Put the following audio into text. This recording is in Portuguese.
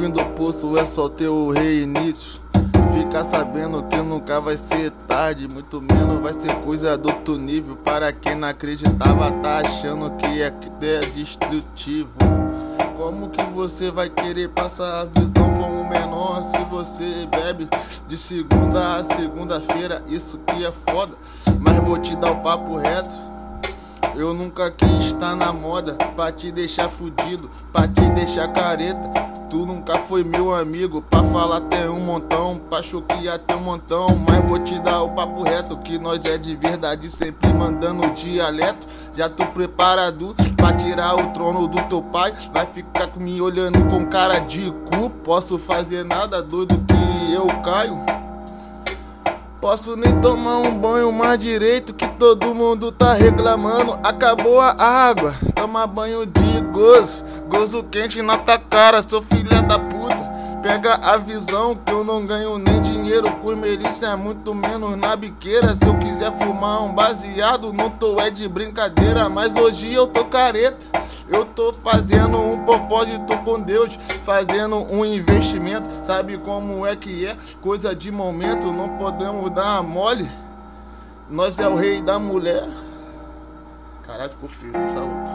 Isso é só teu reinício. Fica sabendo que nunca vai ser tarde, muito menos vai ser coisa do outro nível. Para quem não acreditava, tá achando que é, destrutivo. Como que você vai querer passar a visão com o menor se você bebe de segunda a segunda-feira? Isso que é foda, mas vou te dar o papo reto. Eu nunca quis estar na moda pra te deixar fudido, pra te deixar careta. Tu nunca foi meu amigo, pra falar tem um montão, pra choquear tem um montão. Mas vou te dar o papo reto, que nós é de verdade, sempre mandando dialeto. Já tô preparado pra tirar o trono do teu pai. Vai ficar me olhando com cara de cu. Posso fazer nada doido que eu caio. Posso nem tomar um banho mais direito que todo mundo tá reclamando. Acabou a água, toma banho de gozo. Gozo quente na tua cara, sou filha da puta. Pega a visão que eu não ganho nem dinheiro com melícia, é muito menos na biqueira. Se eu quiser fumar um baseado, não tô é de brincadeira. Mas hoje eu tô careta. Eu tô fazendo um propósito com Deus, fazendo um investimento. Sabe como é que é? Coisa de momento, não podemos dar mole. Nós é o rei da mulher. Caralho, ficou feio essa outra.